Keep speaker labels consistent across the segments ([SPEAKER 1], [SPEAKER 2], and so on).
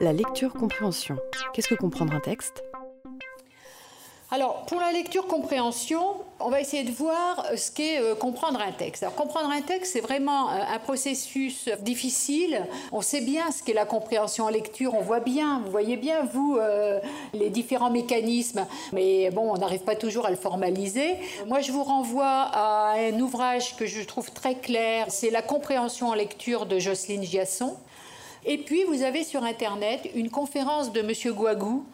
[SPEAKER 1] La lecture-compréhension. Qu'est-ce que comprendre un texte?
[SPEAKER 2] Alors, pour la lecture-compréhension, on va essayer de voir ce qu'est euh, comprendre un texte. Alors, comprendre un texte, c'est vraiment euh, un processus difficile. On sait bien ce qu'est la compréhension en lecture, on voit bien, vous voyez bien, vous, euh, les différents mécanismes, mais bon, on n'arrive pas toujours à le formaliser. Moi, je vous renvoie à un ouvrage que je trouve très clair, c'est La compréhension en lecture de Jocelyne Giasson. Et puis, vous avez sur Internet une conférence de M. Guagou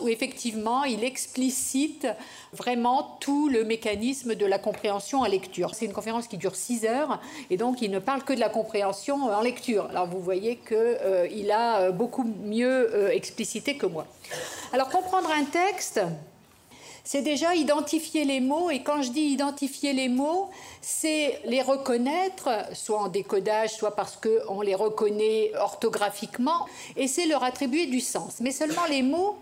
[SPEAKER 2] où effectivement il explicite vraiment tout le mécanisme de la compréhension en lecture. C'est une conférence qui dure 6 heures et donc il ne parle que de la compréhension en lecture. Alors vous voyez qu'il euh, a euh, beaucoup mieux euh, explicité que moi. Alors comprendre un texte, c'est déjà identifier les mots, et quand je dis identifier les mots, c'est les reconnaître, soit en décodage, soit parce qu'on les reconnaît orthographiquement, et c'est leur attribuer du sens. Mais seulement les mots,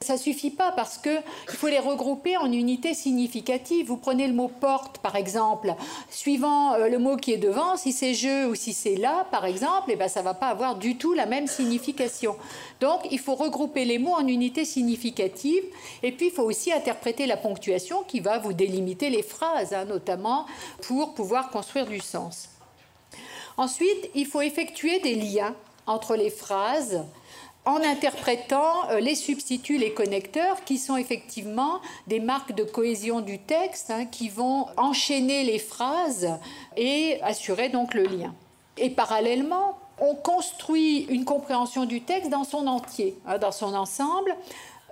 [SPEAKER 2] ça suffit pas parce que il faut les regrouper en unités significatives. Vous prenez le mot porte par exemple, suivant euh, le mot qui est devant, si c'est je ou si c'est là par exemple, et eh ben ça va pas avoir du tout la même signification. Donc il faut regrouper les mots en unités significatives et puis il faut aussi interpréter la ponctuation qui va vous délimiter les phrases, hein, notamment pour pouvoir construire du sens. Ensuite, il faut effectuer des liens entre les phrases en interprétant euh, les substituts, les connecteurs, qui sont effectivement des marques de cohésion du texte, hein, qui vont enchaîner les phrases et assurer donc le lien. Et parallèlement, on construit une compréhension du texte dans son entier, hein, dans son ensemble,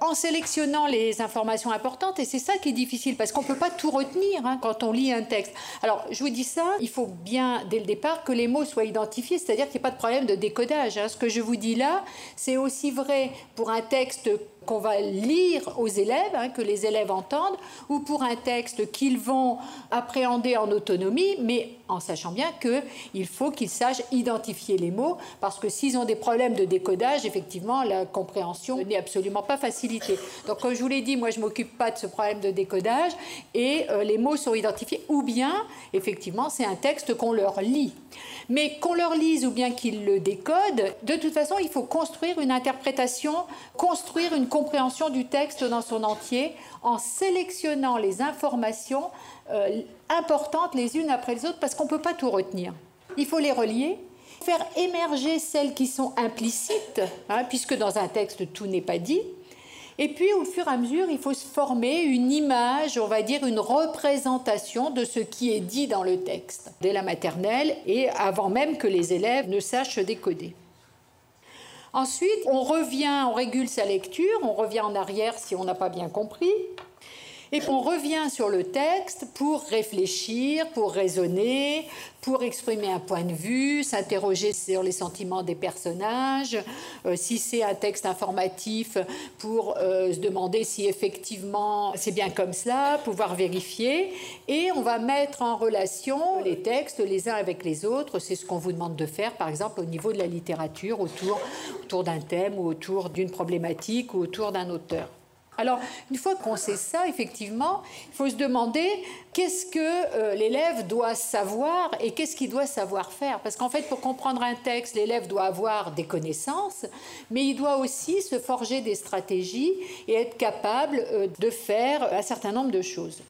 [SPEAKER 2] en sélectionnant les informations importantes, et c'est ça qui est difficile, parce qu'on ne peut pas tout retenir hein, quand on lit un texte. Alors, je vous dis ça, il faut bien, dès le départ, que les mots soient identifiés, c'est-à-dire qu'il n'y ait pas de problème de décodage. Hein. Ce que je vous dis là, c'est aussi vrai pour un texte qu'on va lire aux élèves, hein, que les élèves entendent, ou pour un texte qu'ils vont appréhender en autonomie, mais en sachant bien qu'il faut qu'ils sachent identifier les mots, parce que s'ils ont des problèmes de décodage, effectivement, la compréhension n'est absolument pas facilitée. Donc, comme je vous l'ai dit, moi, je ne m'occupe pas de ce problème de décodage, et euh, les mots sont identifiés, ou bien, effectivement, c'est un texte qu'on leur lit. Mais qu'on leur lise ou bien qu'ils le décodent, de toute façon, il faut construire une interprétation, construire une compréhension du texte dans son entier en sélectionnant les informations euh, importantes les unes après les autres parce qu'on ne peut pas tout retenir. Il faut les relier, faire émerger celles qui sont implicites, hein, puisque dans un texte tout n'est pas dit, et puis, au fur et à mesure, il faut se former une image, on va dire une représentation de ce qui est dit dans le texte, dès la maternelle et avant même que les élèves ne sachent décoder. Ensuite, on revient, on régule sa lecture, on revient en arrière si on n'a pas bien compris, et on revient sur le texte pour réfléchir, pour raisonner, pour exprimer un point de vue, s'interroger sur les sentiments des personnages, euh, si c'est un texte informatif, pour euh, se demander si effectivement c'est bien comme cela, pouvoir vérifier. Et on va mettre en relation les textes les uns avec les autres. C'est ce qu'on vous demande de faire, par exemple, au niveau de la littérature, autour, autour d'un thème ou autour d'une problématique ou autour d'un auteur. Alors, une fois qu'on sait ça, effectivement, il faut se demander qu'est-ce que euh, l'élève doit savoir et qu'est-ce qu'il doit savoir faire. Parce qu'en fait, pour comprendre un texte, l'élève doit avoir des connaissances, mais il doit aussi se forger des stratégies et être capable euh, de faire un certain nombre de choses.